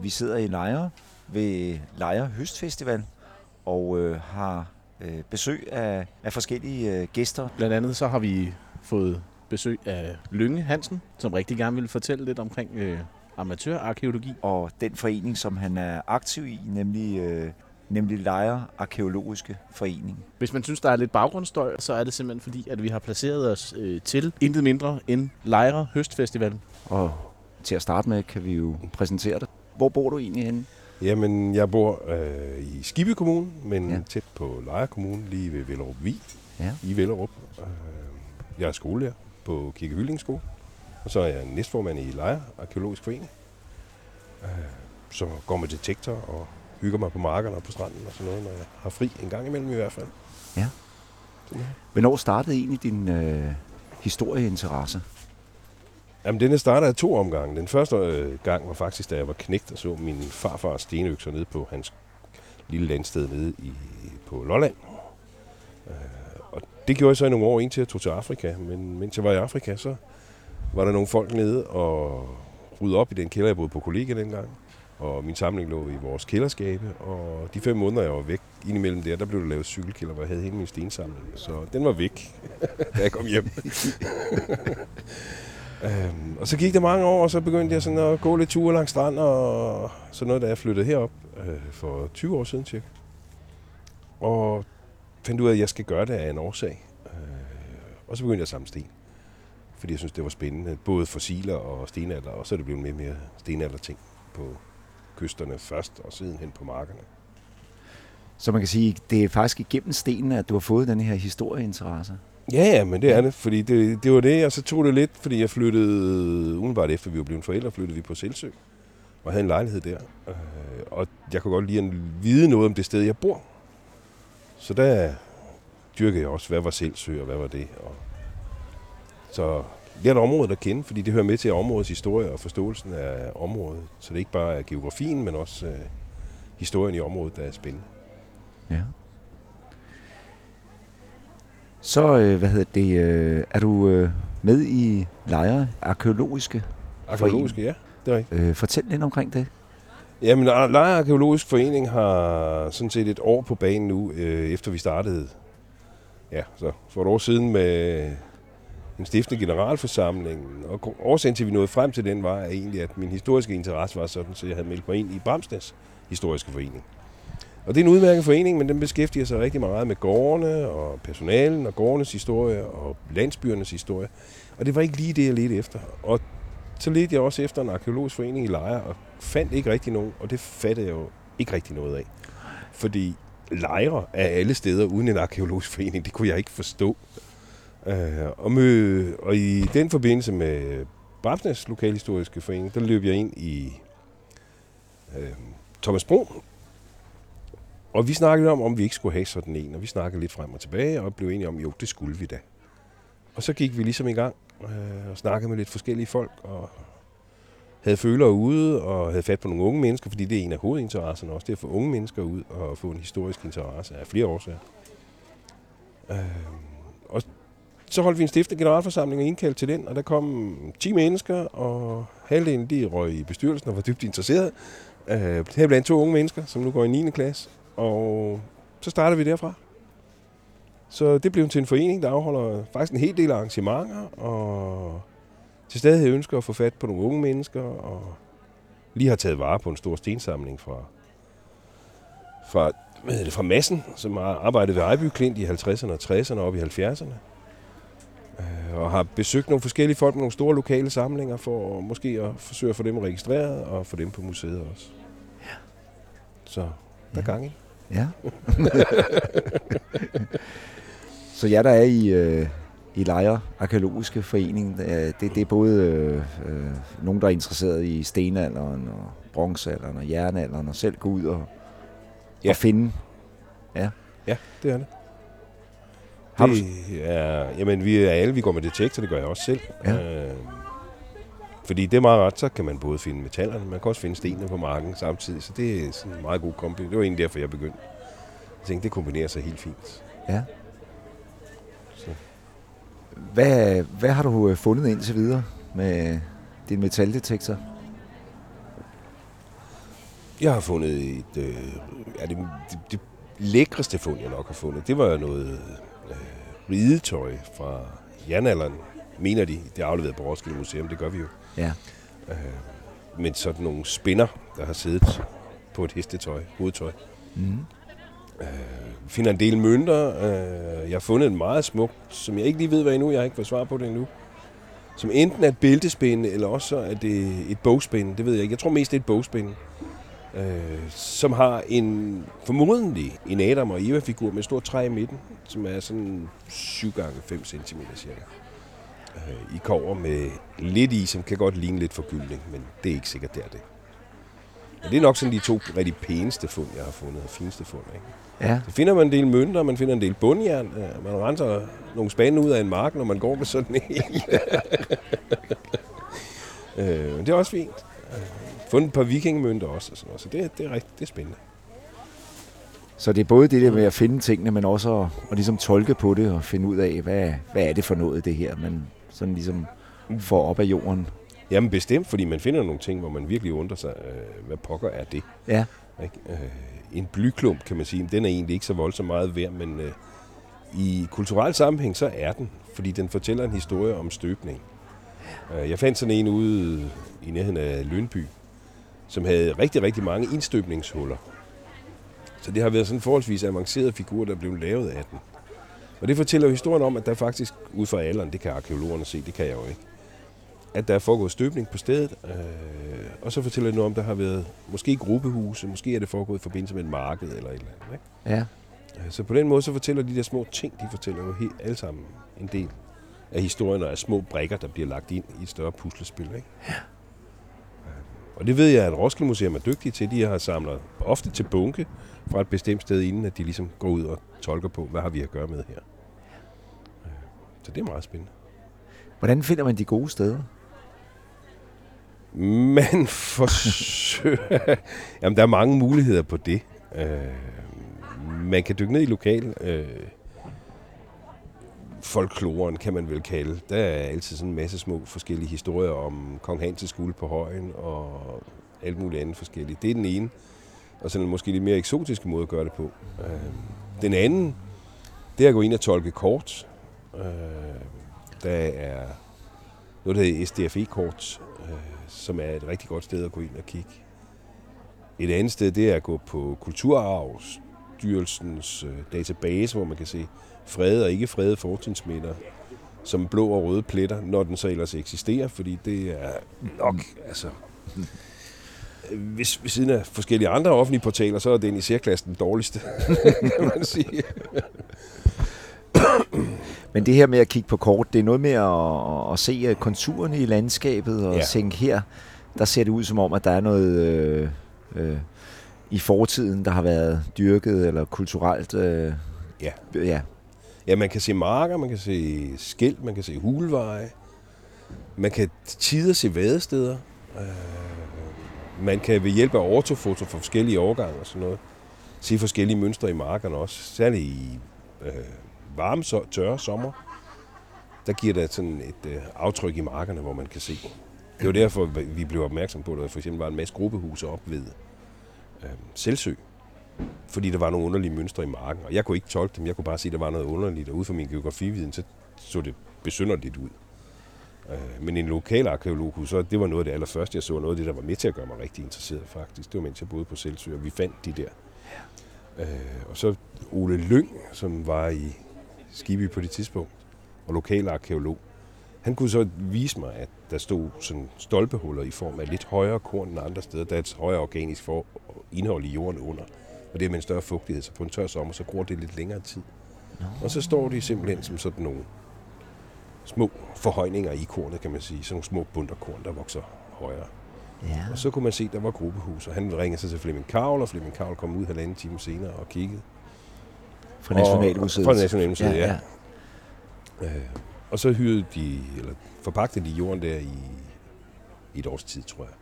Vi sidder i Lejre ved Lejre Høstfestival og øh, har øh, besøg af, af forskellige øh, gæster. Blandt andet så har vi fået besøg af Lynge Hansen, som rigtig gerne vil fortælle lidt omkring øh, amatørarkeologi. Og den forening, som han er aktiv i, nemlig, øh, nemlig Lejre Arkeologiske Forening. Hvis man synes, der er lidt baggrundsstøj, så er det simpelthen fordi, at vi har placeret os øh, til intet mindre end Lejre Høstfestival. Og til at starte med kan vi jo præsentere dig. Hvor bor du egentlig henne? Jamen, jeg bor øh, i Skiby Kommune, men Ja. tæt på Lejre Kommune, lige ved Vellerup Vig Ja. i Vellerup. Øh, jeg er skolelærer på Kirke Hylling Skole, og så er jeg næstformand i Lejre Arkeologisk Forening. Øh, så går med detektor og hygger mig på markerne og på stranden og sådan noget, når jeg har fri en gang imellem i hvert fald. Ja. Hvornår startede egentlig din øh, historieinteresse? Jamen, denne starter af to omgange. Den første øh, gang var faktisk, da jeg var knægt og så min farfars stenøkser nede på hans lille landsted nede i, på Lolland. Øh, og det gjorde jeg så i nogle år, indtil jeg tog til Afrika. Men mens jeg var i Afrika, så var der nogle folk nede og rydde op i den kælder, jeg boede på kollega dengang. Og min samling lå i vores kælderskabe. Og de fem måneder, jeg var væk indimellem der, der blev der lavet cykelkælder, hvor jeg havde hele min stensamling. Så den var væk, da jeg kom hjem. Øhm, og så gik der mange år, og så begyndte jeg sådan at gå lidt ture langs strand og sådan noget, da jeg flyttede herop øh, for 20 år siden cirka. Og fandt ud af, at jeg skal gøre det af en årsag. Øh, og så begyndte jeg at samle sten. Fordi jeg synes, det var spændende. Både fossiler og stenalder, og så er det blevet mere og mere stenalder ting på kysterne først, og siden hen på markerne. Så man kan sige, det er faktisk igennem stenen, at du har fået den her historieinteresse. Ja, ja, men det er det, fordi det, det var det, og så tog det lidt, fordi jeg flyttede, umiddelbart efter vi var blevet forældre, flyttede vi på Selsø, og havde en lejlighed der. Øh, og jeg kunne godt lide at vide noget om det sted, jeg bor. Så der dyrkede jeg også, hvad var Selsø, og hvad var det. Og så lærte området at kende, fordi det hører med til områdets historie og forståelsen af området. Så det er ikke bare geografien, men også øh, historien i området, der er spændende. Ja. Så, øh, hvad hedder det, øh, er du øh, med i Lejre Arkeologiske Arkeologiske, ja, det er rigtigt. Øh, fortæl lidt omkring det. Jamen, Lejre Arkeologisk Forening har sådan set et år på banen nu, øh, efter vi startede. Ja, så for et år siden med en stiftende generalforsamling. Og årsagen til, at vi nåede frem til den, var egentlig, at min historiske interesse var sådan, så jeg havde meldt mig ind i Bramsnæs Historiske Forening. Og det er en udmærket forening, men den beskæftiger sig rigtig meget med gårdene og personalen og gårdenes historie og landsbyernes historie. Og det var ikke lige det, jeg ledte efter. Og så ledte jeg også efter en arkeologisk forening i Lejre, og fandt ikke rigtig nogen, og det fattede jeg jo ikke rigtig noget af. Fordi Lejre er alle steder uden en arkeologisk forening, det kunne jeg ikke forstå. Øh, og, med, og i den forbindelse med Bramsnæs Lokalhistoriske Forening, der løb jeg ind i øh, Thomas Bro, og vi snakkede om, om vi ikke skulle have sådan en, og vi snakkede lidt frem og tilbage, og blev enige om, jo, det skulle vi da. Og så gik vi ligesom i gang øh, og snakkede med lidt forskellige folk, og havde følere ude, og havde fat på nogle unge mennesker, fordi det er en af hovedinteresserne også, det er at få unge mennesker ud og få en historisk interesse af flere årsager. Øh, og så holdt vi en stiftende generalforsamling og indkaldte til den, og der kom 10 mennesker, og halvdelen de røg i bestyrelsen og var dybt interesseret. Øh, her blandt to unge mennesker, som nu går i 9. klasse, og så startede vi derfra. Så det blev til en forening, der afholder faktisk en hel del arrangementer, og til stadighed ønsker at få fat på nogle unge mennesker, og lige har taget vare på en stor stensamling fra, fra, hvad hedder det, fra Massen, som har arbejdet ved Ejby Klint i 50'erne og 60'erne og op i 70'erne. Øh, Og har besøgt nogle forskellige folk med nogle store lokale samlinger, for måske at forsøge at få dem registreret, og få dem på museet også. Ja. Så der er gang i. Ja. så jer, der er i, øh, i Lejre Arkeologiske Forening, øh, det, det er både øh, øh, nogen, der er interesseret i stenalderen og bronzealderen og jernalderen, og selv gå ud og, Ja. og finde. Ja, det er det. Har du, Det er, jamen, vi er alle, vi går med detektor, det gør jeg også selv. Ja. Øh, fordi det er meget ret, så kan man både finde metallerne, man kan også finde stenene på marken samtidig, så det er sådan en meget god kombi. Det var egentlig derfor, jeg begyndte. Jeg tænkte, det kombinerer sig helt fint. ja. Så. Hvad, hvad har du øh, fundet indtil videre med din metaldetektor? Jeg har fundet et... Øh, ja, det, det, det lækreste fund, jeg nok har fundet, det var noget øh, ridetøj fra jernalderen, mener de. Det er afleveret på Roskilde Museum, det gør vi jo. Ja. Øh, med sådan nogle spinner, der har siddet på et hestetøj, hovedtøj. Mm. Øh, finder en del mønter. Øh, jeg har fundet en meget smuk, som jeg ikke lige ved, hvad endnu. Jeg har ikke fået svar på det endnu. Som enten er et bæltespænde, eller også er det et bogspænde. Det ved jeg ikke. Jeg tror mest, det er et bogspænde. Øh, som har en, formodentlig en Adam og Eva-figur med et stort træ i midten, som er sådan 7 gange 5 cm cirka. Øh, I kover med lidt i, som kan godt ligne lidt forgyldning, men det er ikke sikkert, det er det. Men det er nok sådan de to rigtig pæneste fund, jeg har fundet, og fineste fund. Ikke? Ja. Så finder man en del mønter, man finder en del bundjern, øh, man renser nogle spande ud af en mark, når man går med sådan en. øh, det er også fint. Øh, fundet et par vikingemønter også, og sådan noget. så det, det er rigtig det er spændende. Så det er både det der med at finde tingene, men også at, at ligesom tolke på det og finde ud af, hvad, hvad er det for noget, det her, man sådan ligesom får op af jorden. Jamen bestemt, fordi man finder nogle ting, hvor man virkelig undrer sig, øh, hvad pokker er det? Ja. Ikke? Øh, en blyklump, kan man sige, den er egentlig ikke så voldsomt meget værd, men øh, i kulturel sammenhæng, så er den, fordi den fortæller en historie om støbning. Øh, jeg fandt sådan en ude i nærheden af Lønby, som havde rigtig, rigtig mange indstøbningshuller. Så det har været sådan en forholdsvis avanceret figur, der blev lavet af den. Og det fortæller jo historien om, at der faktisk, ud fra alderen, det kan arkeologerne se, det kan jeg jo ikke, at der er foregået støbning på stedet, øh, og så fortæller det noget om, der har været måske gruppehuse, måske er det foregået i forbindelse med et marked eller et eller andet. Ikke? Ja. Øh, Så på den måde, så fortæller de der små ting, de fortæller jo helt alle sammen en del af historien, og af små brikker, der bliver lagt ind i et større puslespil. Ikke? Ja. Og det ved jeg, at Roskilde Museum er dygtige til. De har samlet ofte til bunke fra et bestemt sted, inden at de ligesom går ud og tolker på, hvad har vi at gøre med her. Øh, Så det er meget spændende. Hvordan finder man de gode steder? Man forsøger... Jamen, der er mange muligheder på det. Øh, man kan dykke ned i lokal øh, folkloren, kan man vel kalde. Der er altid sådan en masse små forskellige historier om Kong Hans' skole på højen og alt muligt andet forskelligt. Det er den ene. Og sådan en måske lidt mere eksotiske måde at gøre det på. Øh, den anden, det er at gå ind og tolke kort. Øh, der er noget, der hedder SDFE-kort, øh, som er et rigtig godt sted at gå ind og kigge. Et andet sted, det er at gå på Kulturarvsstyrelsens øh, database, hvor man kan se fredede og ikke fredede fortidsminder som blå og røde pletter, når den så ellers eksisterer, fordi det er nok, altså... Hvis ved siden af forskellige andre offentlige portaler, så er den i særklassen den dårligste, kan man sige. Men det her med at kigge på kort, det er noget med at, at se konturerne i landskabet og Ja. ja. tænke her, der ser det ud som om, at der er noget øh, øh, i fortiden, der har været dyrket eller kulturelt. Øh, Ja. ja. Ja, man kan se marker, man kan se skilt, man kan se hulveje. Man kan tider se vadesteder. Øh, man kan ved hjælp af ortofoto fra forskellige årgange og sådan noget, se forskellige mønstre i markerne også. Særligt i øh, varme, så, tørre sommer, der giver det sådan et øh, aftryk i markerne, hvor man kan se. Det var derfor, vi blev opmærksom på, at der for eksempel var en masse gruppehuse op ved øh, Selsø, fordi der var nogle underlige mønstre i marken, og jeg kunne ikke tolke dem, jeg kunne bare se, at der var noget underligt, og ud fra min geografividen, så så det besynderligt ud. Øh, Men en lokal arkeolog, så det var noget af det allerførste, jeg så, noget af det, der var med til at gøre mig rigtig interesseret faktisk. Det var mens jeg boede på Selvsø, og vi fandt de der. Øh, Og så Ole Lyng, som var i Skiby på det tidspunkt, og lokal arkeolog, han kunne så vise mig, at der stod sådan stolpehuller i form af lidt højere korn end andre steder. Der er et højere organisk for indhold i jorden under. Og det er med en større fugtighed, så på en tør sommer, så gror det lidt længere tid. Og så står de simpelthen som sådan nogle små forhøjninger i kornet, kan man sige. Sådan nogle små bunderkorn, der vokser højere. ja. Og så kunne man se, at der var gruppehus, og han ringede sig til Flemming Kavl, og Flemming Kavl kom ud halvanden time senere og kiggede. Fra Nationalmuseet. Fra Nationalmuseet, ja. ja. Øh, og så hyrede de, eller forpagtede de jorden der i, i et års tid, tror jeg.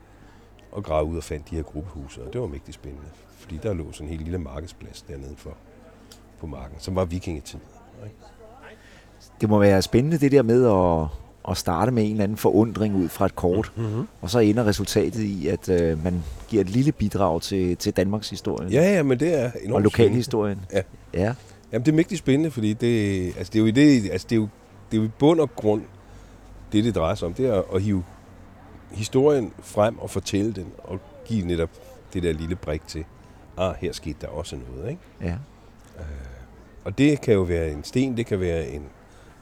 Og gravede ud og fandt de her gruppehuse, og det var mægtig spændende. Fordi der lå sådan en helt lille markedsplads dernede for på marken, som var vikingetid. Ikke? Det må være spændende det der med at, at starte med en eller anden forundring ud fra et kort, Mm-hmm. og så ender resultatet i, at øh, man giver et lille bidrag til, til Danmarks historie Ja, ja, men det er enormt og lokalhistorien. Ja. ja. Jamen, det er mægtigt spændende, fordi det, altså, det er jo i det, altså, det er jo, det er jo i bund og grund, det det drejer sig om, det er at hive historien frem og fortælle den, og give netop det der lille brik til, ah, her skete der også noget, ikke? ja. Og det kan jo være en sten, det kan være en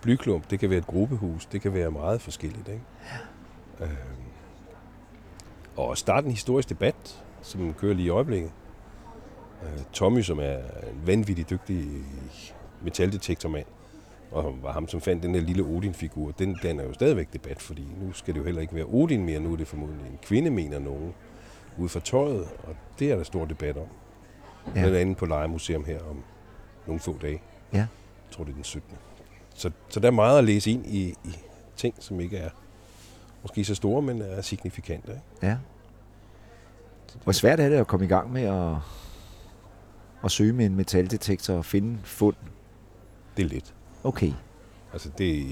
blyklump, det kan være et gruppehus, det kan være meget forskelligt, ikke? Ja. Øhm, og starte en historisk debat, som kører lige i øjeblikket. Øh, Tommy, som er en vanvittig dygtig metaldetektormand, og var ham, som fandt den der lille Odin-figur, den, den er jo stadigvæk debat, fordi nu skal det jo heller ikke være Odin mere, nu er det formodentlig en kvinde, mener nogen, ud fra tøjet, og det er der stor debat om. Ja. Ja. Blandt andet på Lejemuseum her om nogle få dage. Ja. Jeg tror, det er den 17. Så, så der er meget at læse ind i, i ting, som ikke er måske så store, men er signifikante. Ikke? ja. Hvor svært er det at komme i gang med at, at søge med en metaldetektor og finde fund? Det er lidt. Okay. Altså det,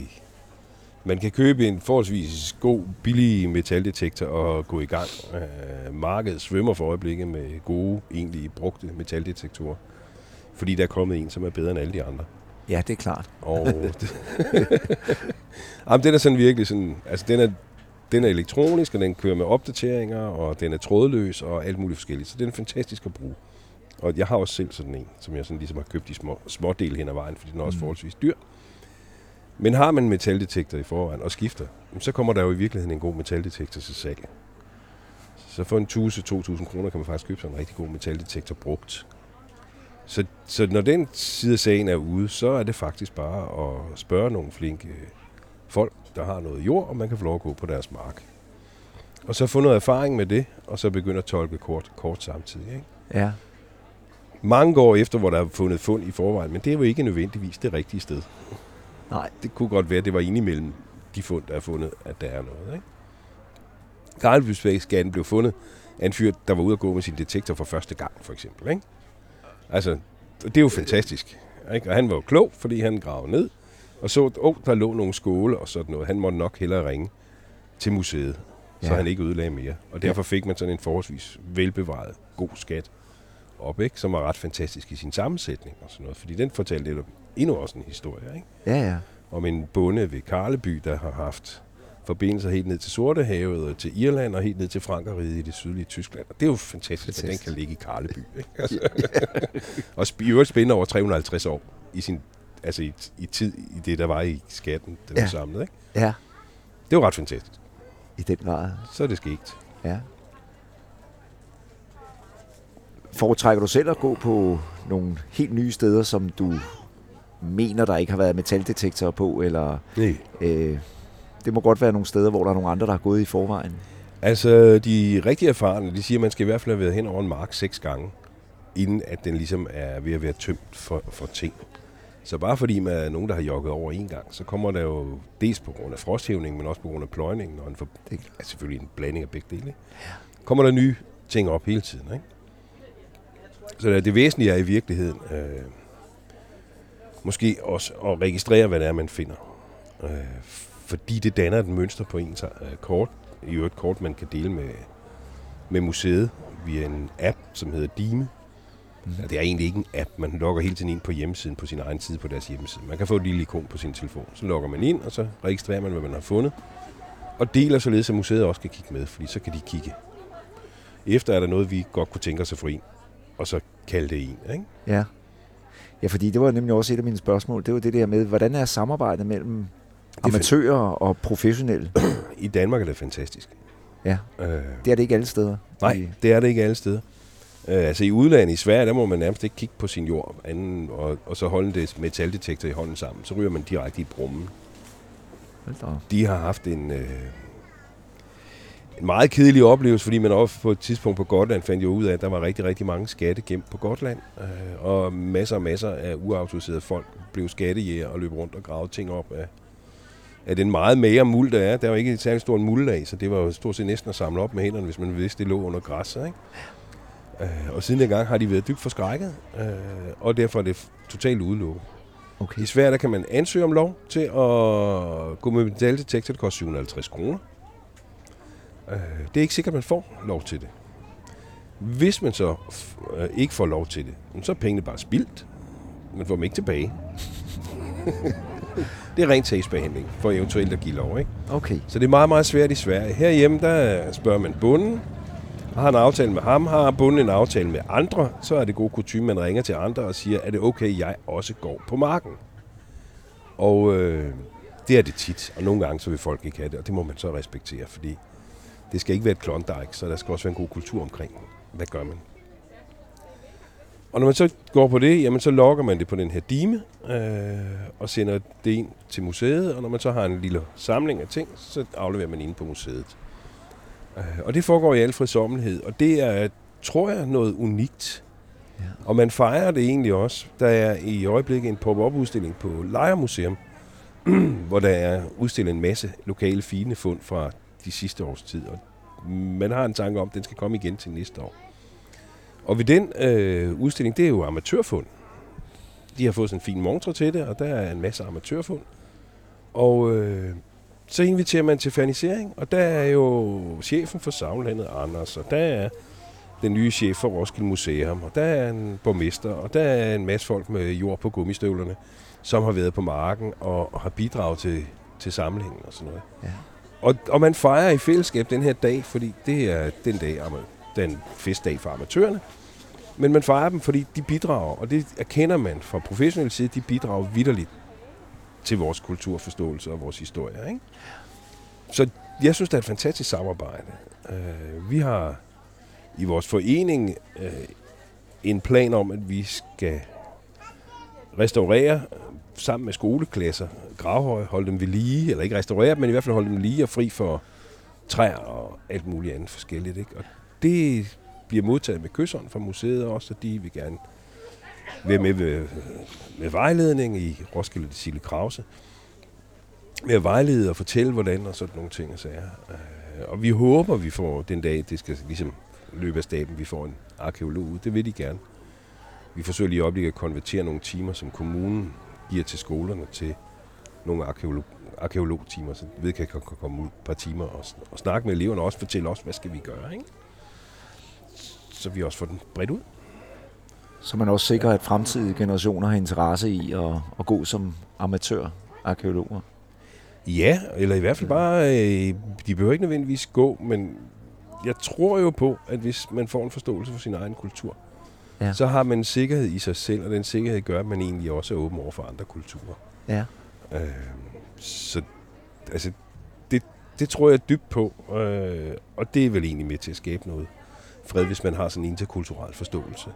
man kan købe en forholdsvis god, billig metaldetektor og gå i gang. Øh, markedet svømmer for øjeblikket med gode, egentlig brugte metaldetektorer. Fordi der er kommet en, som er bedre end alle de andre. Ja, det er klart. Og det, Jamen, den er sådan virkelig sådan, altså den er, den er elektronisk, og den kører med opdateringer, og den er trådløs og alt muligt forskelligt. Så den er fantastisk at bruge. Og jeg har også selv sådan en, som jeg sådan ligesom har købt i små, små dele hen ad vejen, fordi den er også Mm. forholdsvis dyr. Men har man en metaldetektor i forvejen og skifter, så kommer der jo i virkeligheden en god metaldetektor til salg. Så for en 1000-2000 kroner kan man faktisk købe sådan en rigtig god metaldetektor brugt. Så, så når den side af sagen er ude, så er det faktisk bare at spørge nogle flinke folk, der har noget jord, og man kan få lov at gå på deres mark. Og så få noget erfaring med det, og så begynde at tolke kort, kort samtidig. Ikke? Ja. Mange år efter, hvor der er fundet fund i forvejen, men det er jo ikke nødvendigvis det rigtige sted. Nej. Det kunne godt være, at det var indimellem de fund, der er fundet, at der er noget. Ikke? Karlbysvægskatten blev fundet af en fyr, der var ude at gå med sin detektor for første gang, for eksempel. Ikke? Altså, det er jo fantastisk. Ikke? Og han var jo klog, fordi han gravede ned, og så, at oh, der lå nogle skåle og sådan noget. Han måtte nok hellere ringe til museet, så Ja. han ikke ødelagde mere. Og derfor fik man sådan en forholdsvis velbevaret, god skat op, ikke? som var ret fantastisk i sin sammensætning og sådan noget. Fordi den fortalte lidt om endnu også en historie, ikke? Ja, ja. om en bonde ved Karleby, der har haft forbindelser helt ned til Sortehavet og til Irland og helt ned til Frankeriget i det sydlige Tyskland. Og det er jo fantastisk, fantastisk. at den kan ligge i Karleby. Ikke? Altså, og i øvrigt spændende over 350 år i sin altså i, i tid i det, der var i skatten, den. Ja. var samlet. Ikke? Ja, Det var ret fantastisk. i den grad. Så er det sket. Ja. Foretrækker du selv at gå på nogle helt nye steder, som du mener, der ikke har været metaldetektorer på, eller Nej. øh, det må godt være nogle steder, hvor der er nogle andre, der har gået i forvejen. Altså, de rigtig erfarne, de siger, at man skal i hvert fald have været hen over en mark seks gange, inden at den ligesom er ved at være tømt for, for ting. Så bare fordi man er nogen, der har jogget over en gang, så kommer der jo dels på grund af frosthævningen, men også på grund af pløjningen, og en for, Det- altså selvfølgelig en blanding af begge dele, ikke? kommer der nye ting op hele tiden. Ikke? Så det, det væsentlige er i virkeligheden øh, måske også at registrere, hvad det er, man finder. Øh, fordi det danner et mønster på ens øh, kort, i øvrigt kort, man kan dele med, med museet via en app, som hedder Dime. Ja, det er egentlig ikke en app, man logger hele tiden ind på hjemmesiden, på sin egen side på deres hjemmeside. Man kan få et lille ikon på sin telefon. Så logger man ind, og så registrerer man, hvad man har fundet. Og deler således, at museet også kan kigge med, fordi så kan de kigge. Efter er der noget, vi godt kunne tænke os at få ind, og så kalde det en. Ikke? Ja. Ja, fordi det var nemlig også et af mine spørgsmål. Det var det der med, hvordan er samarbejdet mellem amatører og professionelle? I Danmark er det fantastisk. Ja, Øh, det er det ikke alle steder. Nej, I- det er det ikke alle steder. Øh, altså i udlandet, i Sverige, der må man nærmest ikke kigge på sin jord, anden, og, og så holde det metaldetektor i hånden sammen. Så ryger man direkte i brummen. De har haft en, øh, en meget kedelig oplevelse, fordi man også på et tidspunkt på Gotland fandt jo ud af, at der var rigtig, rigtig mange skatte gemt på Gotland. Øh, og masser og masser af uautoriserede folk blev skattejæger og løb rundt og gravede ting op af, af den meget magre muld, der er. Der var ikke et særligt stort muldlag, så det var jo stort set næsten at samle op med hænderne, hvis man vidste, det lå under græsset. Ikke? Øh, og siden dengang har de været dybt forskrækket, øh, og derfor er det totalt udelukket. Okay. I Sverige der kan man ansøge om lov til at gå med metaldetektor. Det koster 750 kroner. Øh, det er ikke sikkert, at man får lov til det. Hvis man så øh, ikke får lov til det, så er pengene bare spildt. Man får dem ikke tilbage. det er rent sagsbehandling for eventuelt at give lov. Ikke? Okay. Så det er meget, meget svært i Sverige. Herhjemme, der spørger man bunden, har en aftale med ham, har bunden en aftale med andre, så er det god kutume, man ringer til andre og siger, er det okay, jeg også går på marken? Og øh, det er det tit, og nogle gange så vil folk ikke have det, og det må man så respektere, fordi det skal ikke være et klondike, så der skal også være en god kultur omkring, hvad gør man. Og når man så går på det, jamen så logger man det på den her dime, øh, og sender det ind til museet, og når man så har en lille samling af ting, så afleverer man ind på museet. Øh, og det foregår i al frisommelig, og det er, tror jeg, noget unikt. Ja. Og man fejrer det egentlig også. Der er i øjeblikket en pop-up udstilling på Lejermuseum, hvor der er udstillet en masse lokale fine fund fra de sidste års tid. Og man har en tanke om, at den skal komme igen til næste år. Og ved den øh, udstilling, det er jo amatørfund. De har fået sådan en fin montre til det, og der er en masse amatørfund. Og øh, så inviterer man til fernisering, og der er jo chefen for Savnlandet, Anders, og der er den nye chef for Roskilde Museum, og der er en borgmester, og der er en masse folk med jord på gummistøvlerne, som har været på marken og, og har bidraget til, til samlingen og sådan noget. Ja. Og, og man fejrer i fællesskab den her dag, fordi det er den dag, den festdag for amatørerne. Men man fejrer dem, fordi de bidrager, og det erkender man fra professionel side, de bidrager vidderligt til vores kulturforståelse og vores historie. Ikke? Så jeg synes, det er et fantastisk samarbejde. Uh, vi har i vores forening uh, en plan om, at vi skal restaurere sammen med skoleklasser Gravhøj, holde dem ved lige, eller ikke restaurere dem, men i hvert fald holde dem lige og fri for træer og alt muligt andet forskelligt. Ikke? Og det bliver modtaget med kysseren fra museet også, og de vil gerne være med med, med vejledning i Roskilde Sille Krause. Med at vejlede og fortælle, hvordan og sådan nogle ting og sager. Øh, og vi håber, vi får den dag, det skal ligesom løbe af staben, vi får en arkeolog ud. Det vil de gerne. Vi forsøger lige op at konvertere nogle timer, som kommunen giver til skolerne til nogle arkeolog, arkeologtimer, så vi kan komme ud et par timer og, og snakke med eleverne og også fortælle os, hvad skal vi gøre, ikke? Så vi også får den bredt ud. Så man også sikrer, at fremtidige generationer har interesse i at, at gå som amatør-arkeologer? Ja, eller i hvert fald bare, øh, de behøver ikke nødvendigvis gå, men jeg tror jo på, at hvis man får en forståelse for sin egen kultur, ja. så har man en sikkerhed i sig selv, og den sikkerhed gør, at man egentlig også er åben over for andre kulturer. Ja. Øh, så altså, det, det tror jeg dybt på, øh, og det er vel egentlig med til at skabe noget fred, hvis man har sådan en interkulturel forståelse.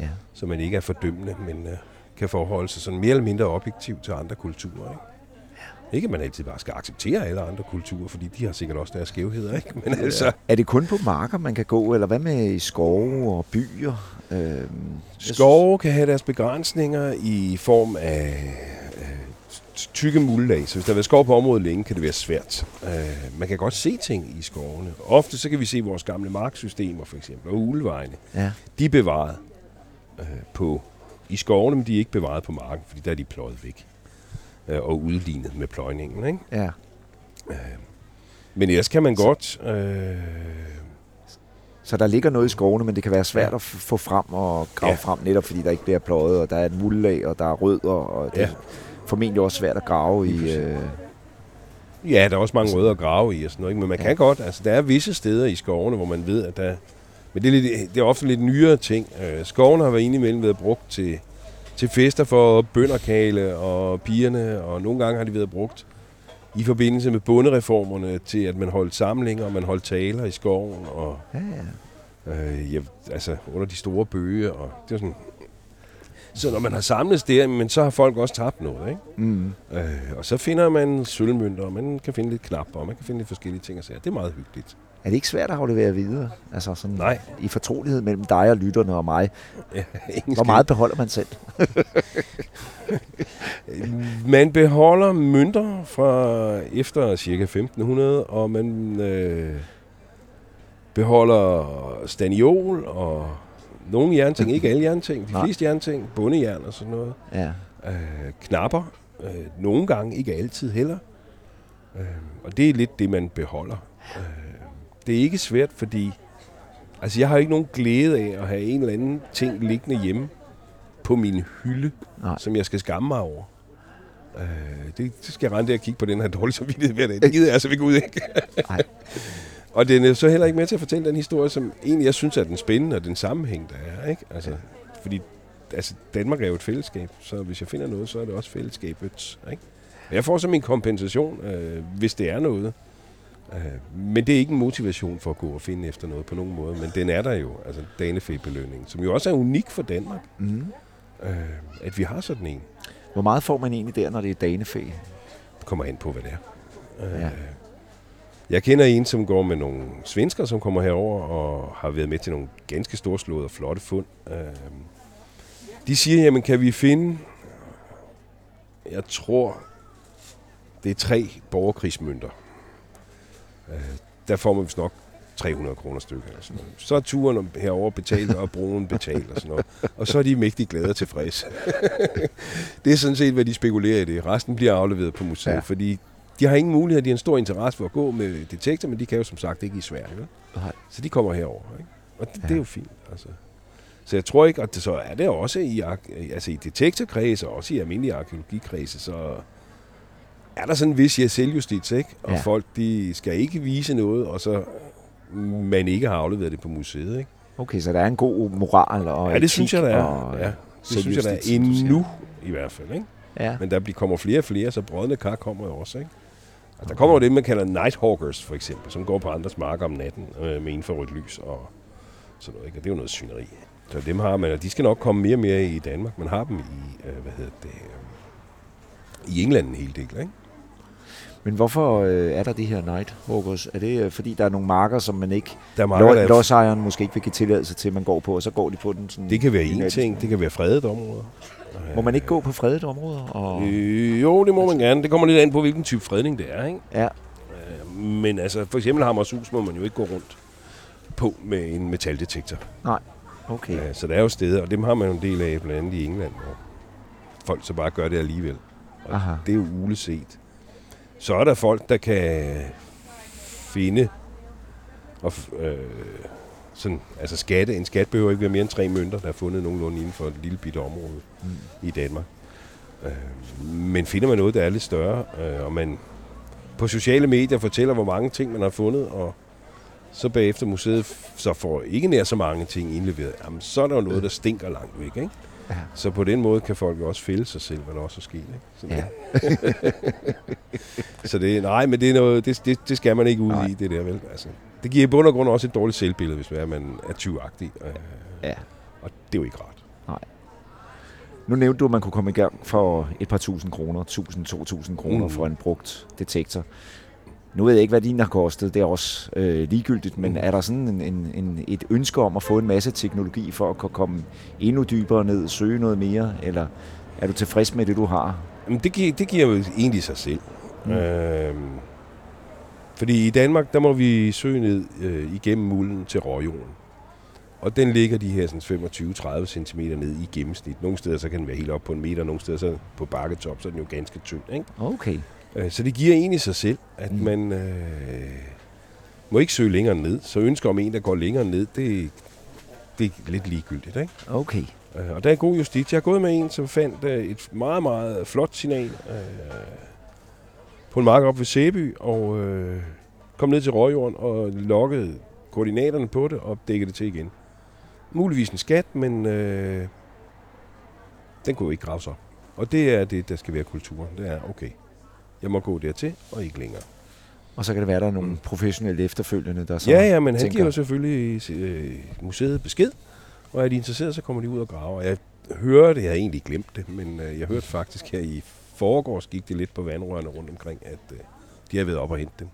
Ja. Så man ikke er fordømmende, men øh, kan forholde sig sådan mere eller mindre objektivt til andre kulturer. Ikke? Ikke at man altid bare skal acceptere alle andre kulturer, fordi de har sikkert også deres skævheder. Ikke? Men ja. altså... Er det kun på marker, man kan gå, eller hvad med i skove og byer? Øhm, skove kan have deres begrænsninger i form af tykke muldlag, så hvis der har været skov på området længe, kan det være svært. Uh, man kan godt se ting i skovene. Ofte så kan vi se vores gamle marksystemer, for eksempel, og ulevejene. Ja. De er bevaret uh, på, i skovene, men de er ikke bevaret på marken, fordi der er de pløjet væk uh, og udlignet med pløjningen. Ikke? Ja. Uh, men ellers kan man godt... Uh, så der ligger noget i skovene, men det kan være svært at få frem og grave ja. frem, netop fordi der ikke bliver pløjet, og der er et muldlag, og der er rødder, og det, ja formentlig også svært at grave i. Øh... Ja, der er også mange rødder at grave i og sådan noget, ikke? men man ja. kan godt. Altså, der er visse steder i skovene, hvor man ved, at der... Men det er, lidt, det er ofte lidt nyere ting. Øh, skovene har været indimellem været brugt til, til fester for bønderkale og pigerne, og nogle gange har de været brugt i forbindelse med bundereformerne til, at man holdt samlinger, og man holdt taler i skoven, og ja, ja. Øh, ja, altså under de store bøge, og det var sådan så når man har samlet der, men så har folk også tabt noget. Ikke? Mm. Øh, og så finder man sølvmønter, og man kan finde lidt knapper, og man kan finde lidt forskellige ting og sager. Det er meget hyggeligt. Er det ikke svært at aflevere videre? Altså sådan Nej. I fortrolighed mellem dig og lytterne og mig. Ja, Hvor meget beholder man selv? man beholder mønter fra efter cirka 1500, og man øh, beholder staniol og nogle jernting, ikke alle jernting, de fleste jernting, bundejern og sådan noget. Ja. øh, knapper. Øh, nogle gange, ikke altid heller. Øh, og det er lidt det, man beholder. Øh, det er ikke svært, fordi altså, jeg har ikke nogen glæde af at have en eller anden ting liggende hjemme på min hylde, Nej. som jeg skal skamme mig over. Øh, det, det skal jeg rende der og kigge på den her dårlige samvittighed hver dag. Det gider jeg altså ikke ud af. Nej. Og den er så heller ikke med til at fortælle den historie, som egentlig jeg synes er den spændende og den sammenhæng, der er. Ikke? Altså, fordi altså, Danmark er jo et fællesskab, så hvis jeg finder noget, så er det også fællesskabet. Ikke? Og jeg får så min kompensation, øh, hvis det er noget. Øh, men det er ikke en motivation for at gå og finde efter noget på nogen måde, men den er der jo, altså Danefæ-belønningen, som jo også er unik for Danmark, Mm. øh, at vi har sådan en. Hvor meget får man egentlig der, når det er danefæ? Det kommer ind på, hvad det er. Øh, Ja. Jeg kender en, som går med nogle svensker, som kommer herover og har været med til nogle ganske storslåede og flotte fund. Øh, De siger, jamen kan vi finde, jeg tror, det er tre borgerkrigsmønter. Øh, Der får man vist nok 300 kroner stykker. Eller sådan noget. Så er turen herover betalt, og broen betalt og sådan noget. Og så er de mægtig glade og tilfredse. det er sådan set, hvad de spekulerer i det. Resten bliver afleveret på museet, ja. fordi de har ingen mulighed. De har en stor interesse for at gå med detektor, men de kan jo som sagt ikke i Sverige. Vel? Nej. Så de kommer herover. Ikke? Og det, ja. det er jo fint. Altså. Så jeg tror ikke, at det så er det også i, altså i detektorkredse, og også i almindelige arkeologikredse, så er der sådan en vis selvjustits, ikke? Og Ja. folk, de skal ikke vise noget, og så man ikke har afleveret det på museet, ikke? Okay, så der er en god moral og Ja, det synes jeg, der er. Og, Ja, det synes jeg, der er endnu, i hvert fald, ikke? Ja. Men der bliver, kommer flere og flere, så brødne kar kommer jo også, ikke? Og der kommer jo det, man kalder nighthawkers, for eksempel, som går på andres marker om natten øh, med infrarødt lys og sådan noget, ikke? Og det er jo noget syneri. Så dem har man, og de skal nok komme mere og mere i Danmark. Man har dem i, øh, hvad hedder det, øh, i England en hel del, ikke? Men hvorfor øh, er der de her nighthawkers? Er det øh, fordi, der er nogle marker, som man ikke... Der er Lo- der, lodsejeren måske ikke vil give tilladelse til, at man går på, og så går de på den sådan... det kan være en ting, det kan være fredet områder. Må man ikke gå på fredede områder? Og... Øh, jo, det må man gerne. Det kommer lidt an på, hvilken type fredning det er, ikke? Ja, Øh, Men altså, for eksempel Hammershus må man jo ikke gå rundt på med en metaldetektor. okay. Ja, så der er jo steder, og dem har man jo en del af, blandt andet i England, hvor folk så bare gør det alligevel. Og Aha. det er jo uleset. Så er der folk, der kan finde og øh, sådan, altså skatte. En skat behøver ikke være mere end tre mønter, der er fundet nogenlunde inden for et lille bitte område Mm. i Danmark. Øh, men finder man noget, der er lidt større, øh, og man på sociale medier fortæller, hvor mange ting man har fundet, og så bagefter museet så får ikke nær så mange ting indleveret, jamen, så er der jo noget, der stinker langt væk. Ikke? Ja. Så på den måde kan folk jo også fælde sig selv, hvad der også er sket. Ikke? Så, Ja. så det, nej, men det, er noget, det, det, det skal man ikke ud Nej. i, det der vel. Altså, det giver i bund og grund også et dårligt selvbillede, hvis man er, man er tyvagtig. Øh, Ja. og det er jo ikke rart. Nu nævnte du, at man kunne komme i gang for et par tusind kroner, 1000-2000 kroner mm. For en brugt detektor. Nu ved jeg ikke, hvad din har kostet. Det er også øh, ligegyldigt, men Mm. er der sådan en, en, en, et ønske om at få en masse teknologi for at kunne komme endnu dybere ned, søge noget mere, eller er du tilfreds med det, du har? Jamen, det, giver, det giver jo egentlig sig selv. Mm. Mm. Fordi i Danmark, der må vi søge ned øh, igennem mulden til råjorden. Og den ligger de her sådan 25-30 cm ned i gennemsnit. Nogle steder så kan den være helt op på en meter, nogle steder så på bakketop, så er den jo ganske tynd. Ikke? Okay. Øh, så det giver egentlig sig selv, at Mm. mm. man øh, må ikke søge længere ned. Så ønsker om en, der går længere ned, det, det er lidt ligegyldigt. Ikke? Okay. Øh, Og der er god justits. Jeg har gået med en, som fandt øh, et meget, meget flot signal øh, på en mark op ved Sæby, og øh, kom ned til råjorden og loggede koordinaterne på det og dækkede det til igen. Muligvis en skat, men øh, den kunne jo ikke graves op. Og det er det, der skal være kulturen. Det er, okay, jeg må gå dertil og ikke længere. Og så kan det være, at der er nogle Mm. professionelle efterfølgende, der så... Ja, ja, men han tænker- giver jo selvfølgelig øh, museet besked, og er de interesseret, så kommer de ud og graver. Og Jeg hørte, jeg havde egentlig glemt det, men øh, jeg hørte faktisk her i foregårs gik det lidt på vandrørene rundt omkring, at øh, de har været op og hente dem.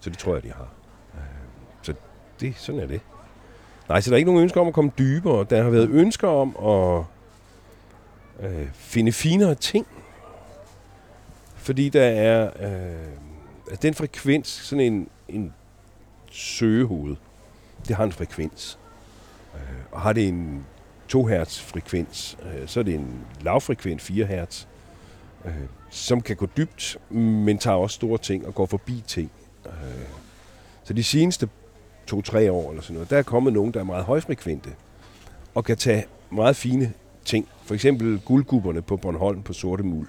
Så det tror jeg, de har. Øh, så det, sådan er det. Nej, så der er ikke nogen ønsker om at komme dybere. Der har været ønsker om at øh, finde finere ting. Fordi der er øh, altså den frekvens, sådan en, en søgehoved, det har en frekvens. Øh, og har det en 2 hertz frekvens. Øh, så er det en lavfrekvent 4 hertz, øh, som kan gå dybt, men tager også store ting og går forbi ting. Øh, så de seneste to-tre år eller sådan noget, der er kommet nogen, der er meget højfrekvente og kan tage meget fine ting. For eksempel guldgubberne på Bornholm på Sorte Mul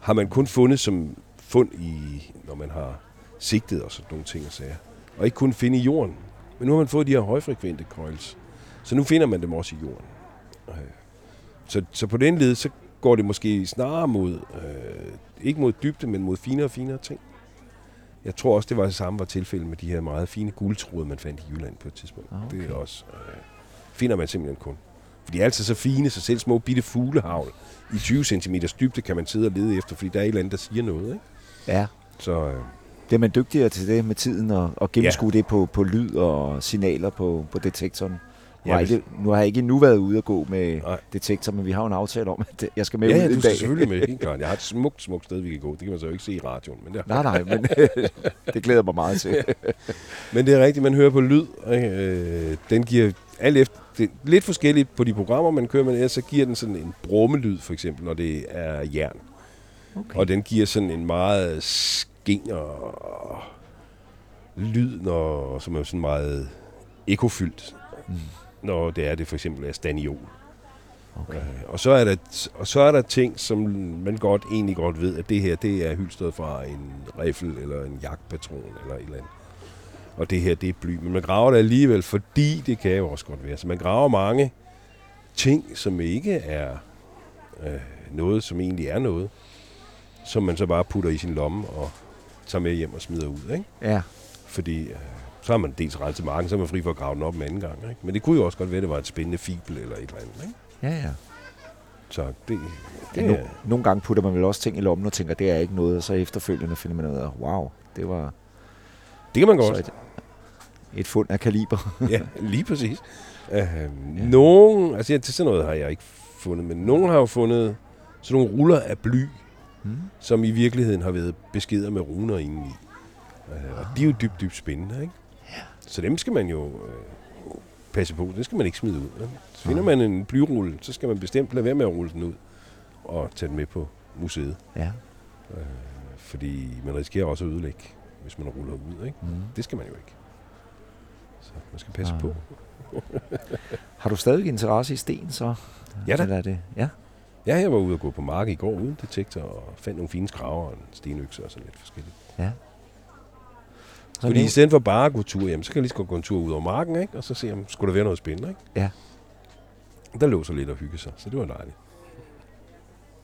har man kun fundet som fund i, når man har sigtet og sådan nogle ting og sager. Og ikke kun finde i jorden. Men nu har man fået de her højfrekvente coils. Så nu finder man dem også i jorden. Øh, så, så på den led, så går det måske snarere mod, øh, ikke mod dybde, men mod finere og finere ting. Jeg tror også, det var det samme var tilfældet med de her meget fine guldtråde, man fandt i Jylland på et tidspunkt. Ah, okay. Det er også, øh, finder man simpelthen kun. For de er altid så fine, så selv små bitte fuglehavl i 20 cm dybde kan man sidde og lede efter, fordi der er et eller andet, der siger noget. Ikke? Ja. Så øh, Det er man dygtigere til det med tiden og, og gennemskue ja. det på, på lyd og signaler på, på detektoren. Nu, Ja, har jeg hvis- ikke, nu har jeg ikke endnu været ude og gå med Nej. detektor, men vi har jo en aftale om, at jeg skal med ja, ud ja, en du skal dag. selvfølgelig med. Helt klart. Jeg har et smukt, smukt sted, vi kan gå. Det kan man så jo ikke se i radioen. Men det, Nej, nej, men det glæder mig meget til. Men det er rigtigt, man hører på lyd. ikke? Øh, den giver alt efter, det er lidt forskelligt på de programmer, man kører, ellers så giver den sådan en brummelyd, for eksempel, når det er jern. Okay. Og den giver sådan en meget skinger lyd, når, som er sådan meget ekofyldt, Mm. Når det er det for eksempel er staniol. Okay. Øh, Og så, er der, og så er der ting, som man godt egentlig godt ved, at det her, det er hylstret fra en riffel eller en jagtpatron eller et eller andet. Og det her, det er bly. Men man graver det alligevel, fordi det kan jo også godt være. Så man graver mange ting, som ikke er øh, noget, som egentlig er noget, som man så bare putter i sin lomme og tager med hjem og smider ud. Ikke? Ja, Fordi øh, så har man dels renset marken, så er man fri for at grave den op en anden gang. Ikke? Men det kunne jo også godt være, at det var et spændende fibel eller et eller andet. Ikke? ja, ja. Så det, ja det no, er, nogle gange putter man vel også ting i lommen og tænker, det er ikke noget, og så efterfølgende finder man ud af, wow, det var det kan man godt. et, et fund af kaliber. ja, lige præcis. Uh, ja. Nogen, altså ja, til sådan noget har jeg ikke fundet, men nogen har jo fundet sådan nogle ruller af bly, Hmm. som i virkeligheden har været beskeder med runer indeni. Uh, og de er jo dybt, dybt spændende, ikke? Så dem skal man jo uh, passe på. Det skal man ikke smide ud. Ikke? Så finder man en blyrulle, så skal man bestemt lade være med at rulle den ud og tage den med på museet. Ja. Fordi man risikerer også at ødelægge, hvis man ruller ud. Ikke? Mm. Det skal man jo ikke. Så man skal passe Ah. på. Har du stadig interesse i sten, så? Ja da. Eller er det? Ja. Ja, jeg var ude og gå på mark i går uden detektor og fandt nogle fine skraver og en stenøkse og sådan lidt forskelligt. ja. Fordi i nævn- stedet for bare at gå tur, jamen, så kan jeg lige så godt gå en tur ud over marken, ikke? og så se, om skulle der være noget spændende. Ikke? Ja. Der lå så lidt at hygge sig, så det var dejligt.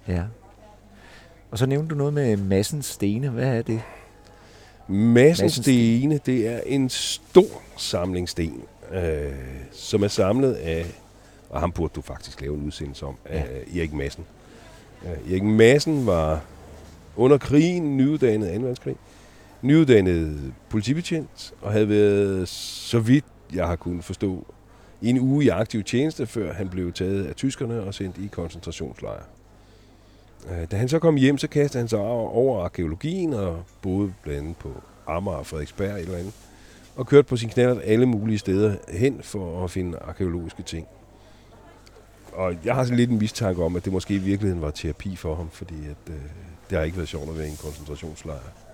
Ja. Og så nævnte du noget med massens stene. Hvad er det? Massen Massen stene, det er en stor samling sten, øh, som er samlet af, og ham burde du faktisk lave en udsendelse om, Ja. af Erik Madsen. Øh, Erik Madsen var under krigen, nyuddannet 2. verdenskrig, nyuddannet politibetjent, og havde været, så vidt jeg har kunnet forstå, i en uge i aktiv tjeneste, før han blev taget af tyskerne og sendt i koncentrationslejre. Øh, da han så kom hjem, så kastede han sig over, over arkeologien og boede blandt andet på Amager og Frederiksberg et eller andet. Og kørte på sin knallert alle mulige steder hen for at finde arkeologiske ting. Og jeg har sådan lidt en mistanke om, at det måske i virkeligheden var terapi for ham, fordi at, øh, det har ikke været sjovt at være i en koncentrationslejr.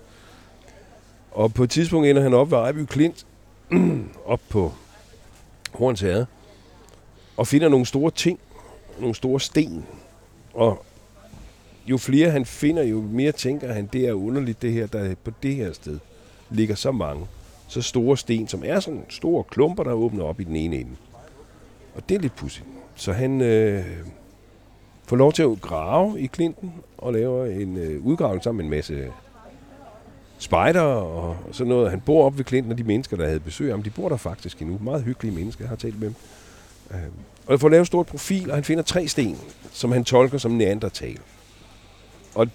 Og på et tidspunkt ender han op ved Ejby Klint, op på Horns Herre, og finder nogle store ting, nogle store sten. Og jo flere han finder, jo mere tænker han, det er underligt det her, der på det her sted ligger så mange, så store sten, som er sådan store klumper, der åbner op i den ene ende. Og det er lidt pudsigt. Så han øh, får lov til at grave i klinten og laver en øh, udgravning sammen med en masse spejder og sådan noget. Han bor op ved klinten, og de mennesker, der havde besøg af ham, de bor der faktisk endnu. Meget hyggelige mennesker, jeg har talt med dem. Øh, og får lavet et stort profil, og han finder tre sten, som han tolker som neandertal. Og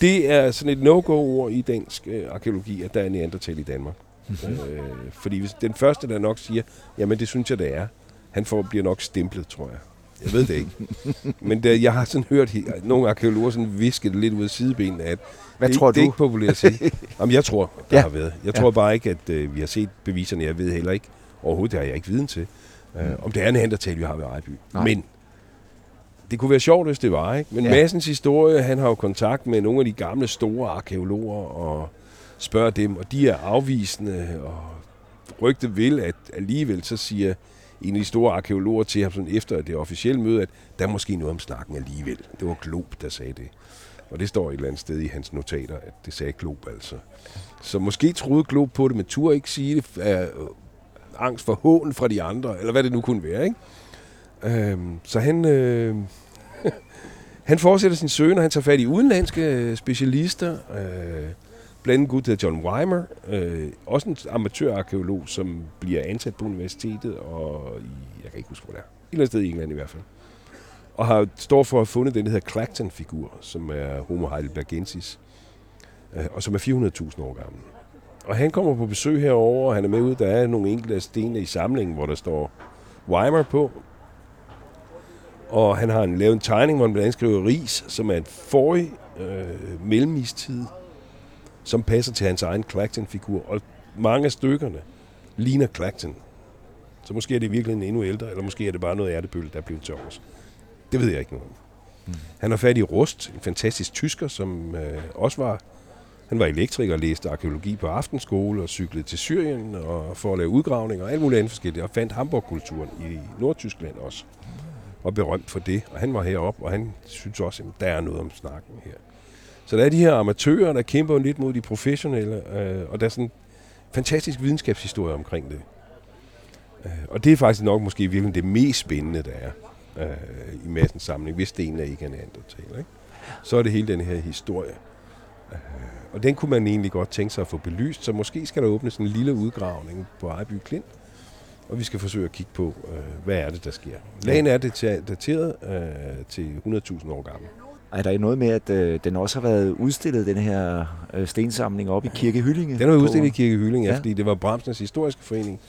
det er sådan et no-go-ord i dansk øh, arkeologi, at der er neandertal i Danmark. øh, fordi hvis den første, der nok siger, jamen det synes jeg, det er, han får, bliver nok stemplet, tror jeg. Jeg ved det ikke. Men der, jeg har sådan hørt nogle arkeologer sådan viske det lidt ud af sidebenene, at Hvad det, tror det er du? ikke populært at sige. Jamen, jeg tror, der Ja. har været. Jeg Ja. tror bare ikke, at øh, vi har set beviserne. Jeg ved heller ikke, overhovedet det har jeg ikke viden til. Øh, om det er Neandertal, vi har ved Ejby. Nej. Men det kunne være sjovt, hvis det var, ikke? Men Ja. Massens historie, han har jo kontakt med nogle af de gamle store arkeologer og spørger dem, og de er afvisende, og rygtet vil, at alligevel så siger en af de store arkeologer til ham sådan efter det officielle møde, at der er måske noget om snakken alligevel. Det var Glob, der sagde det. Og det står et eller andet sted i hans notater, at det sagde Glob altså. Så måske troede Glob på det, men turde ikke sige det af øh, angst for hån fra de andre, eller hvad det nu kunne være, ikke? Øhm, så han, øh, han fortsætter sin søgen, og han tager fat i udenlandske øh, specialister. Øh, blandt andet hedder John Weimer. Øh, også en amatørarkeolog, som bliver ansat på universitetet, og i, jeg kan ikke huske, hvor det er. Et eller andet sted i England i hvert fald. Og har, står for at have fundet den, der hedder Clacton-figur, som er Homo heidelbergensis, øh, og som er 400.000 år gammel. Og han kommer på besøg herover, og han er med ud. Der er nogle enkelte af stenene i samlingen, hvor der står Weimer på. Og han har en, lavet en tegning, hvor han blandt andet skriver ris, som er en forrige øh, mellemistid, som passer til hans egen Clacton-figur. Og mange af stykkerne ligner Clacton. Så måske er det virkelig en endnu ældre, eller måske er det bare noget ærtebøl, der er blevet til overs. Det ved jeg ikke noget om. Mm. Han har fat i Rust, en fantastisk tysker, som øh, også var han var elektriker og læste arkeologi på aftenskole og cyklede til Syrien og for at lave udgravninger og alt muligt andet forskelligt. Og fandt Hamburg-kulturen i Nordtyskland også. Og berømt for det. Og han var heroppe, og han synes også, at der er noget om snakken her. Så der er de her amatører, der kæmper lidt mod de professionelle. Øh, og der er sådan en fantastisk videnskabshistorie omkring det. Øh, og det er faktisk nok måske virkelig det mest spændende, der er øh, i massens samling, hvis det ene ikke er en anden tale. Ikke? Så er det hele den her historie. Øh, og den kunne man egentlig godt tænke sig at få belyst, så måske skal der åbnes en lille udgravning på Ejby Klint, og vi skal forsøge at kigge på, øh, hvad er det, der sker. Lagen er dateret øh, til 100.000 år gammel. Er der noget med, at øh, den også har været udstillet, den her øh, stensamling op i Kirke Hyllinge? Den har været udstillet i Kirke Hylling, ja. Fordi det var Bramsens Historiske Forening,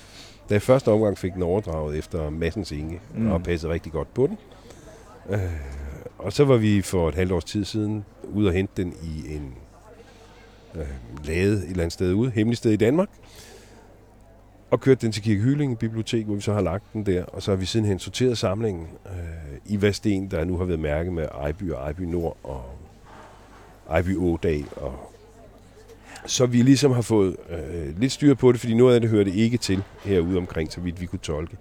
der i første omgang fik den overdraget efter Massens Inge, mm. Og passede rigtig godt på den. Øh, og så var vi for et halvt års tid siden ude og hente den i en øh, lade et eller andet sted ude, hemmelig sted i Danmark, og kørte den til Kirke Hyllinge Bibliotek, hvor vi så har lagt den der, og så har vi sidenhen sorteret samlingen øh, i hvad sten, der nu har været mærket med Ejby og Ejby Nord og Ejby Ådal og så vi ligesom har fået øh, lidt styr på det, fordi noget af det hørte ikke til herude omkring, så vidt vi kunne tolke.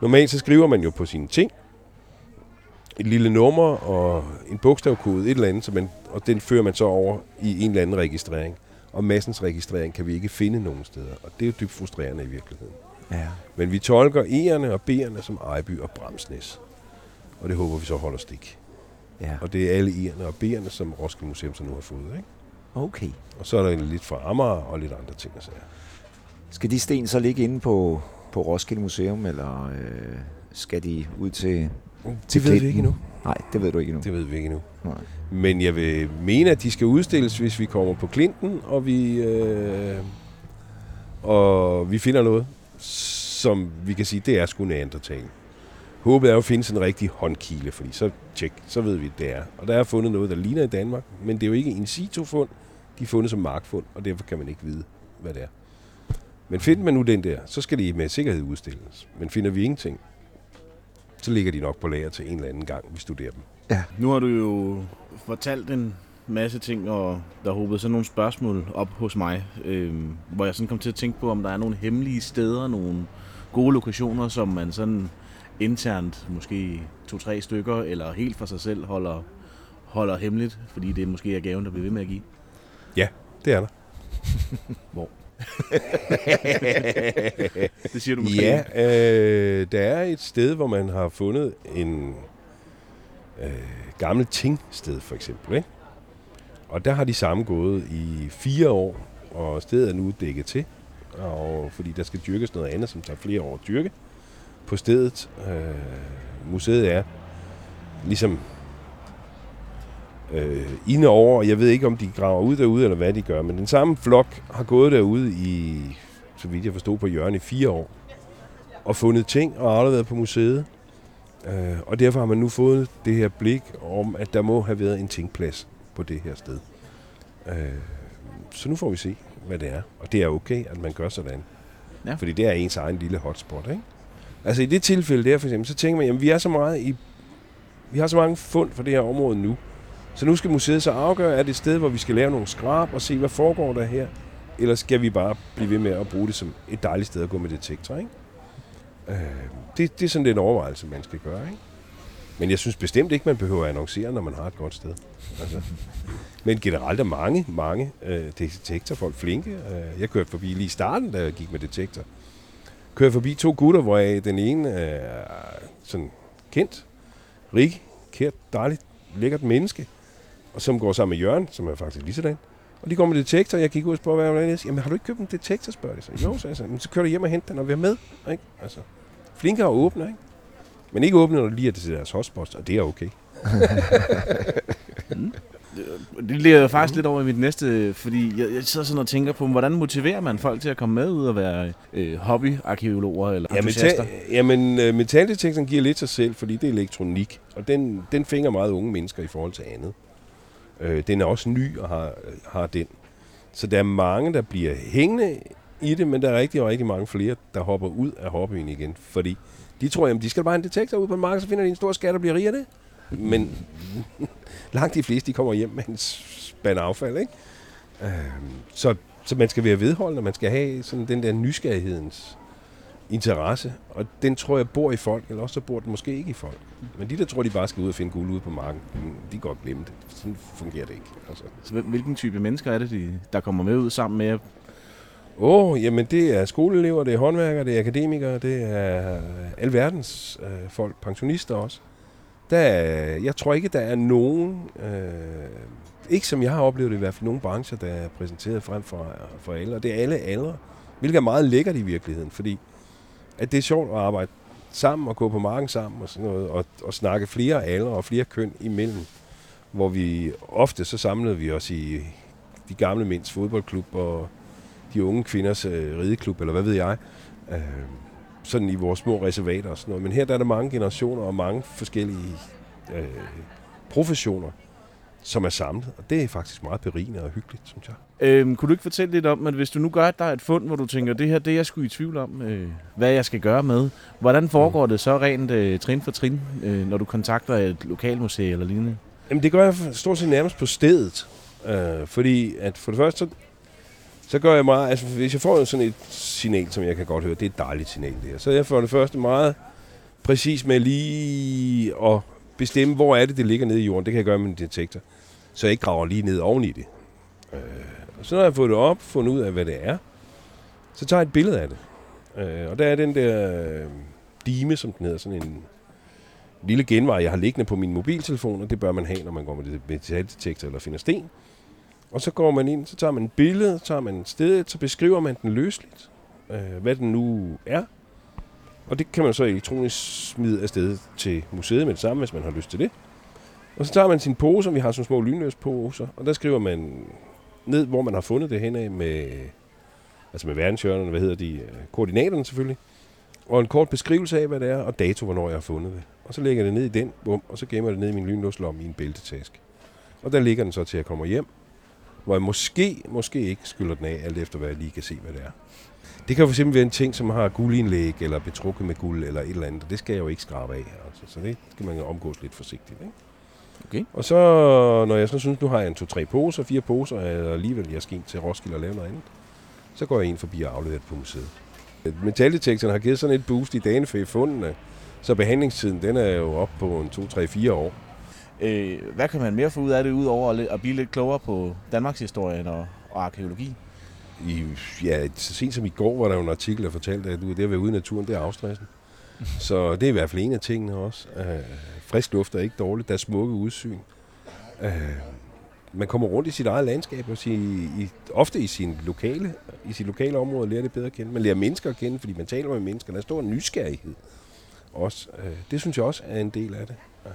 Normalt så skriver man jo på sine ting, et lille nummer og en bogstavkode, et eller andet, så man, og den fører man så over i en eller anden registrering. Og massens registrering kan vi ikke finde nogen steder, og det er jo dybt frustrerende i virkeligheden. Ja. Men vi tolker E'erne og B'erne som Ejby og Bramsnæs. Og det håber vi så holder stik. ja. Og det er alle E'erne og B'erne, som Roskilde Museum så nu har fået. Ikke? Okay. Og så er der lidt fra Amager og lidt andre ting. sager. Skal de sten så ligge inde på, på Roskilde Museum, eller øh, skal de ud til... til Det ved vi ikke endnu. Nej, det ved du ikke endnu. Det ved vi ikke endnu. Nej. Men jeg vil mene, at de skal udstilles, hvis vi kommer på Klinten, og vi, øh, og vi finder noget, som vi kan sige, det er sgu Neandertal. Håbet er jo at finde sådan en rigtig håndkile, fordi så tjek, så ved vi, det er. Og der er fundet noget, der ligner i Danmark, men det er jo ikke in situ-fund, de er fundet som markfund, og derfor kan man ikke vide, hvad det er. Men finder man nu den der, så skal de med sikkerhed udstilles. Men finder vi ingenting, så ligger de nok på lager til en eller anden gang, vi studerer dem. Nu har du jo fortalt en masse ting, og der er håbet sådan nogle spørgsmål op hos mig, øh, hvor jeg sådan kom til at tænke på, om der er nogle hemmelige steder, nogle gode lokationer, som man sådan internt, måske to-tre stykker, eller helt for sig selv holder, holder hemmeligt, fordi det måske er gaven, der bliver ved med at give. Det er der. Det siger du måske. Ja, øh, der er et sted, hvor man har fundet en øh, gammel tingsted, for eksempel. Ikke? Og der har de samme gået i fire år, og stedet er nu dækket til. Og fordi der skal dyrkes noget andet, som tager flere år at dyrke på stedet. Øh, museet er ligesom øh, inde over, jeg ved ikke, om de graver ud derude, eller hvad de gør, men den samme flok har gået derude i, så vidt jeg forstod, på hjørnet i fire år, og fundet ting og afleveret på museet. Øh, og derfor har man nu fået det her blik om, at der må have været en tingplads på det her sted. Øh, så nu får vi se, hvad det er. Og det er okay, at man gør sådan. Ja. Fordi det er ens egen lille hotspot, ikke? Altså i det tilfælde der for eksempel, så tænker man, jamen vi er så meget i, vi har så mange fund for det her område nu, så nu skal museet så afgøre, er det et sted, hvor vi skal lave nogle skrab og se, hvad foregår der her, eller skal vi bare blive ved med at bruge det som et dejligt sted at gå med detektor, ikke? Øh, det, det er sådan den overvejelse, man skal gøre, ikke? Men jeg synes bestemt ikke, man behøver at annoncere, når man har et godt sted. Altså. Men generelt er mange, mange øh, detektorfolk flinke. Øh, jeg kørte forbi lige i starten, da jeg gik med detektor kører forbi to gutter, hvor den ene er sådan kendt, rig, kært, dejligt, lækkert menneske, og som går sammen med Jørgen, som er faktisk lige sådan. Og de går med detektor, jeg gik ud og spurgte, hvad jeg Jamen, har du ikke købt en detektor, spørger de så. Jo, så, jeg så, men så kører du hjem og henter den, og vi er med. Ikke? Altså, flinke og åbne, ikke? Men ikke åbne, når lige er til deres hotspots, og det er okay. mm. Det leder faktisk lidt over i mit næste, fordi jeg, jeg sidder sådan og tænker på, hvordan motiverer man folk til at komme med ud og være øh, hobbyarkeologer eller ja, entusiaster? Jamen, øh, metaldetektoren giver lidt sig selv, fordi det er elektronik, og den, den finger meget unge mennesker i forhold til andet. Øh, den er også ny og har, har den. Så der er mange, der bliver hængende i det, men der er rigtig, rigtig mange flere, der hopper ud af hobbyen igen, fordi de tror, at de skal bare have en detektor ud på en marked, så finder de en stor skat og bliver rige af det. Men langt de fleste, de kommer hjem med en spand affald, ikke? Øh, så, så man skal være vedholdende, man skal have sådan den der nysgerrighedens interesse, og den tror jeg bor i folk, eller også så bor den måske ikke i folk. Men de der tror, de bare skal ud og finde guld ude på marken, de går glemme det. Sådan fungerer det ikke. Altså. Så hvilken type mennesker er det, de, der kommer med ud sammen med Åh, oh, jamen det er skoleelever, det er håndværkere, det er akademikere, det er alverdens øh, folk, pensionister også. Der jeg tror ikke, der er nogen, øh, ikke som jeg har oplevet det i hvert fald, nogen brancher, der er præsenteret frem for, for alle, og det er alle aldre, hvilket er meget lækkert i virkeligheden, fordi at det er sjovt at arbejde sammen og gå på marken sammen og sådan noget, og, og snakke flere aldre og flere køn imellem, hvor vi ofte så samlede vi os i de gamle mænds fodboldklub og de unge kvinders øh, rideklub, eller hvad ved jeg. Øh, sådan i vores små reservater og sådan noget. Men her der er der mange generationer og mange forskellige øh, professioner, som er samlet. Og det er faktisk meget berigende og hyggeligt, synes jeg. Øhm, kunne du ikke fortælle lidt om, at hvis du nu gør, at der er et fund, hvor du tænker, det her det er jeg skulle i tvivl om, øh, hvad jeg skal gøre med. Hvordan foregår mm. det så rent øh, trin for trin, øh, når du kontakter et lokalmuseum eller lignende? Jamen det gør jeg stort set nærmest på stedet. Øh, fordi at for det første, så gør jeg meget, altså hvis jeg får sådan et signal, som jeg kan godt høre, det er et dejligt signal det her. Så jeg får det første meget præcis med lige at bestemme, hvor er det, det ligger nede i jorden. Det kan jeg gøre med en detektor. Så jeg ikke graver lige ned oven i det. Øh, og så når jeg har fået det op, fundet ud af, hvad det er, så tager jeg et billede af det. Øh, og der er den der øh, dime, som den hedder, sådan en lille genvej, jeg har liggende på min mobiltelefon, og det bør man have, når man går med metaldetektor eller finder sten. Og så går man ind, så tager man et billede, tager man et sted, så beskriver man den løsligt, øh, hvad den nu er. Og det kan man så elektronisk smide afsted til museet med det samme, hvis man har lyst til det. Og så tager man sin pose, vi har sådan små lynløsposer, og der skriver man ned, hvor man har fundet det henad med, altså med verdenshjørnerne, hvad hedder de, øh, koordinaterne selvfølgelig, og en kort beskrivelse af, hvad det er, og dato, hvornår jeg har fundet det. Og så lægger jeg det ned i den, bum, og så gemmer jeg det ned i min lynlåslomme i en bæltetaske. Og der ligger den så til, at jeg kommer hjem, hvor jeg måske, måske ikke skylder den af, alt efter hvad jeg lige kan se, hvad det er. Det kan jo fx være en ting, som har guldindlæg, eller betrukket med guld, eller et eller andet. Det skal jeg jo ikke skrabe af. Altså. Så det skal man jo omgås lidt forsigtigt. Ikke? Okay. Og så, når jeg så synes, nu har jeg en to-tre poser, fire poser, eller alligevel jeg skal ind til Roskilde og lave noget andet, så går jeg ind forbi og afleverer det på museet. Metaldetektoren har givet sådan et boost i dagene for fundene, så behandlingstiden den er jo op på en 2-3-4 år. Øh, hvad kan man mere få ud af det, udover at blive lidt klogere på Danmarks historie og, og arkeologi? I, ja, så sent som i går var der jo en artikel, der fortalte, at det at være ude i naturen, det er afstressen. så det er i hvert fald en af tingene også. Øh, frisk luft er ikke dårligt. Der er smukke udsyn. Øh, man kommer rundt i sit eget landskab, og sin, i, ofte i sin lokale, i sit lokale område, lærer det bedre at kende. Man lærer mennesker at kende, fordi man taler med mennesker. Der står stor nysgerrighed også. Øh, det synes jeg også er en del af det. Øh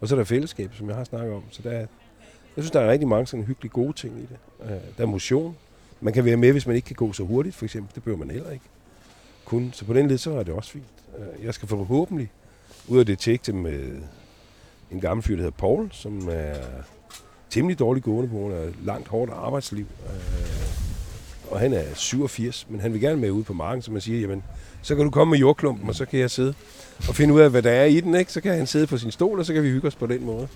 og så er der fællesskab, som jeg har snakket om. Så der jeg synes, der er rigtig mange sådan hyggelige gode ting i det. Øh, der er motion. Man kan være med, hvis man ikke kan gå så hurtigt, for eksempel. Det behøver man heller ikke. Kun. Så på den led, så er det også fint. Øh, jeg skal forhåbentlig ud af tjekke med en gammel fyr, der hedder Paul, som er temmelig dårlig gående på grund af langt hårdt arbejdsliv. Øh, og han er 87, men han vil gerne med ud på marken, så man siger, jamen, så kan du komme med jordklumpen, og så kan jeg sidde og finde ud af, hvad der er i den, ikke? Så kan han sidde på sin stol, og så kan vi hygge os på den måde.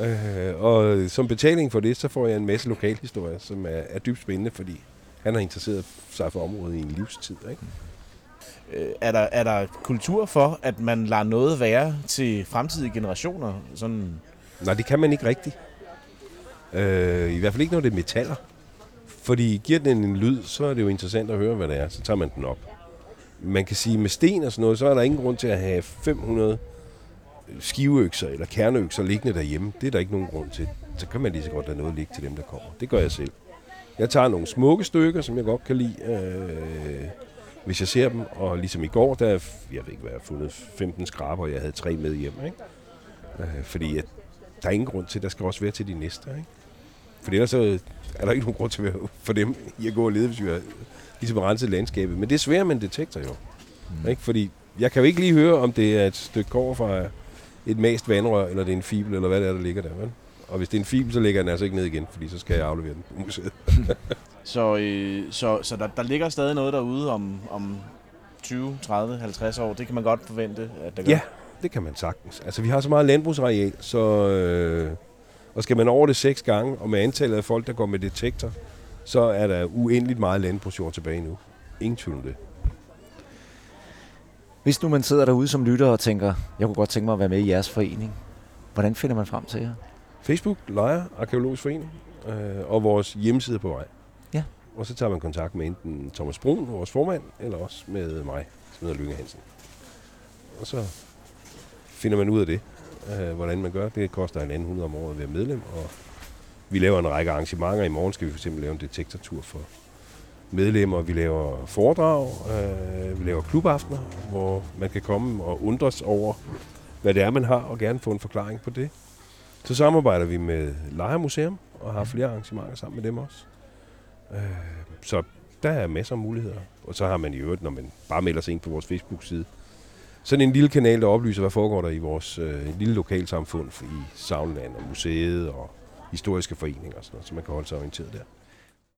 Øh, og som betaling for det, så får jeg en masse lokalhistorie, som er, er dybt spændende, fordi han har interesseret sig for området i en livstid. Ikke? Øh, er, der, er der kultur for, at man lader noget være til fremtidige generationer? Sådan... Nej, det kan man ikke rigtigt. Øh, I hvert fald ikke, når det er metaller. Fordi giver den en lyd, så er det jo interessant at høre, hvad det er. Så tager man den op. Man kan sige, med sten og sådan noget, så er der ingen grund til at have 500 skiveøkser eller kerneøkser liggende derhjemme. Det er der ikke nogen grund til. Så kan man lige så godt lade noget ligge til dem, der kommer. Det gør jeg selv. Jeg tager nogle smukke stykker, som jeg godt kan lide, øh, hvis jeg ser dem. Og ligesom i går, der jeg ved ikke, hvad jeg har fundet 15 skraber, og jeg havde tre med hjem. Ikke? Øh, fordi at, der er ingen grund til, der skal også være til de næste. Ikke? Fordi ellers så er der ikke nogen grund til for dem i at gå og lede, hvis vi har ligesom renset landskabet. Men det er svært med en detektor jo. Mm. Ikke? Fordi jeg kan jo ikke lige høre, om det er et stykke kår fra et mast vandrør, eller det er en fibel, eller hvad det er, der ligger der. Vel? Og hvis det er en fibel, så ligger den altså ikke ned igen, fordi så skal jeg aflevere den på museet. så øh, så, så der, der ligger stadig noget derude om, om 20, 30, 50 år. Det kan man godt forvente, at der gør. Ja, det kan man sagtens. Altså, vi har så meget landbrugsareal, så... Øh, og skal man over det seks gange, og med antallet af folk, der går med detektor, så er der uendeligt meget landbrugsjord tilbage nu. Ingen tvivl om det. Hvis nu man sidder derude som lytter og tænker, jeg kunne godt tænke mig at være med i jeres forening, hvordan finder man frem til jer? Facebook, Lejer, Arkeologisk Forening, øh, og vores hjemmeside på vej. Ja. Og så tager man kontakt med enten Thomas Brun, vores formand, eller også med mig, som hedder Hansen. Og så finder man ud af det, øh, hvordan man gør. Det koster en 100 om året at være medlem, og vi laver en række arrangementer. I morgen skal vi fx lave en detektortur for medlemmer. Vi laver foredrag, øh, vi laver klubaftener, hvor man kan komme og undres over, hvad det er, man har, og gerne få en forklaring på det. Så samarbejder vi med Lejermuseum og har flere arrangementer sammen med dem også. Øh, så der er masser af muligheder. Og så har man i øvrigt, når man bare melder sig ind på vores Facebook-side, sådan en lille kanal, der oplyser, hvad foregår der i vores øh, lille lokalsamfund i Savnland og museet og historiske foreninger og sådan noget, så man kan holde sig orienteret der.